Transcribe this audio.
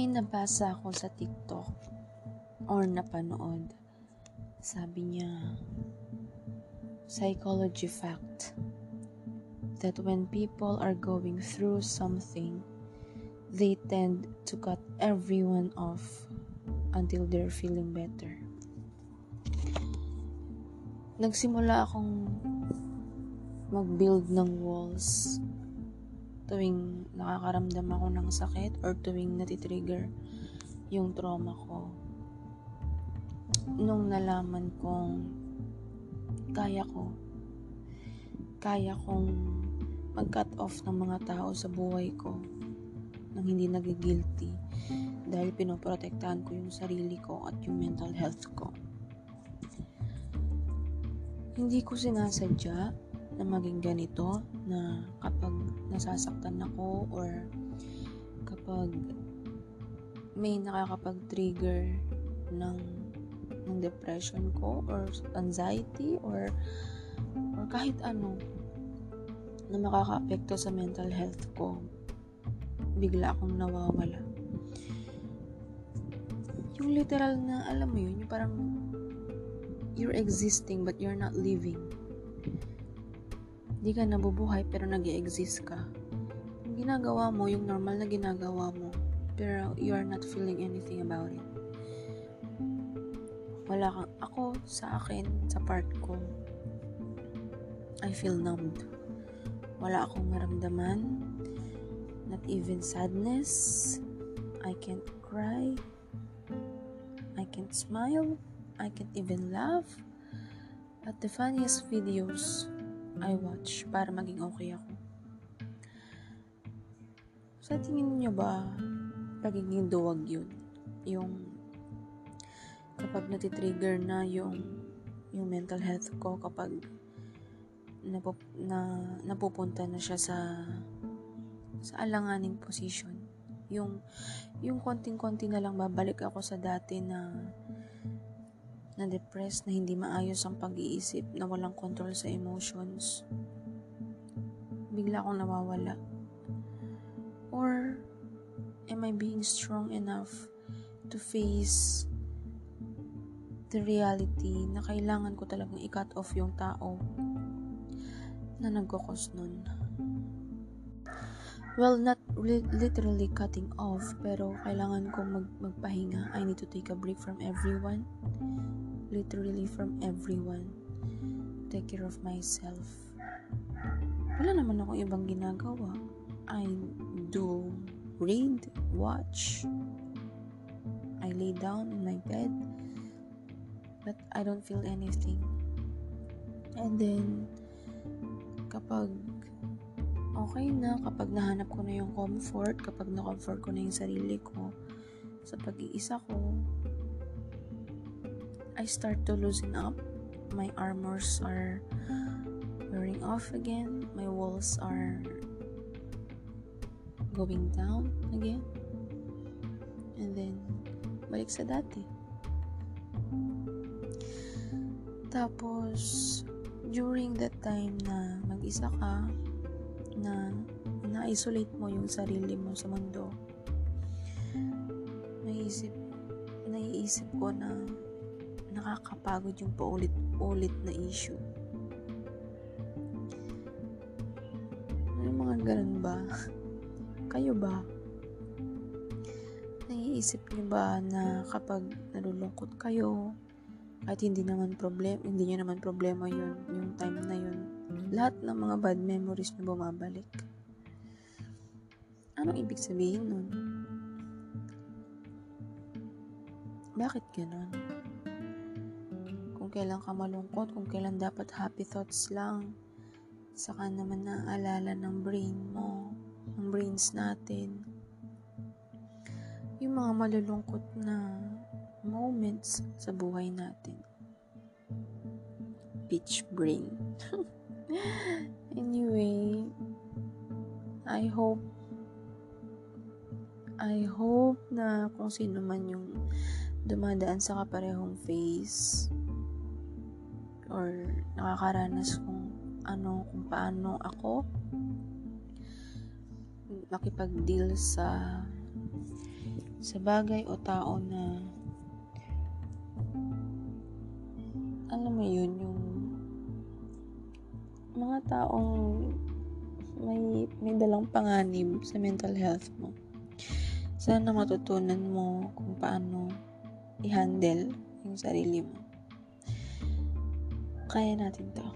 May nabasa ako sa TikTok or napanood. Sabi niya, psychology fact that when people are going through something, they tend to cut everyone off until they're feeling better. Nagsimula akong mag-build ng walls tuwing nakakaramdam ako ng sakit or tuwing natitrigger yung trauma ko. Nung nalaman kong kaya ko, kaya kong mag-cut off ng mga tao sa buhay ko nang hindi nagigilty dahil pinoprotektahan ko yung sarili ko at yung mental health ko. Hindi ko sinasadya na maging ganito na kapag nasasaktan ako or kapag may nakakapag-trigger ng ng depression ko or anxiety or or kahit ano na makaka-apekto sa mental health ko bigla akong nawawala. Yung literal na alam mo yun yung parang you're existing but you're not living Di ka nabubuhay pero nag exist ka. Yung ginagawa mo, yung normal na ginagawa mo, pero you are not feeling anything about it. Wala kang, ako, sa akin, sa part ko, I feel numbed. Wala akong maramdaman, not even sadness, I can't cry, I can't smile, I can't even laugh. At the funniest videos, I watch para maging okay ako. Sa tingin niyo ba, pagiging duwag yun? Yung kapag natitrigger na yung yung mental health ko kapag napup, na napupunta na siya sa sa alanganing position. Yung yung konting-konti na lang babalik ako sa dati na na depressed, na hindi maayos ang pag-iisip, na walang control sa emotions. Bigla akong nawawala. Or, am I being strong enough to face the reality na kailangan ko talagang i-cut off yung tao na nagkakos nun. Well, not li- literally cutting off, pero kailangan kong mag- magpahinga. I need to take a break from everyone literally from everyone. Take care of myself. Wala naman akong ibang ginagawa. I do read, watch. I lay down in my bed, but I don't feel anything. And then, kapag okay na, kapag nahanap ko na yung comfort, kapag na-comfort ko na yung sarili ko, sa pag-iisa ko, I start to loosen up. My armors are wearing off again. My walls are going down again. And then, balik sa dati. Tapos, during that time na mag-isa ka, na na-isolate mo yung sarili mo sa mundo, naisip, naiisip ko na nakakapagod yung paulit-ulit na issue. Ano mga ganun ba? Kayo ba? Naiisip niyo ba na kapag nalulungkot kayo, kahit hindi naman problem, hindi niyo naman problema yun, yung time na yun, lahat ng mga bad memories niyo bumabalik. Anong ibig sabihin nun? Bakit ganon? kung kailan ka malungkot, kung kailan dapat happy thoughts lang. Saka naman naaalala ng brain mo, ng brains natin. Yung mga malulungkot na moments sa buhay natin. Beach brain. anyway, I hope I hope na kung sino man yung dumadaan sa kaparehong phase or nakakaranas kung ano, kung paano ako makipag-deal sa sa bagay o tao na alam mo yun, yung taong may, may dalang panganib sa mental health mo. Sana matutunan mo kung paano i-handle yung sarili mo. Kaya natin to.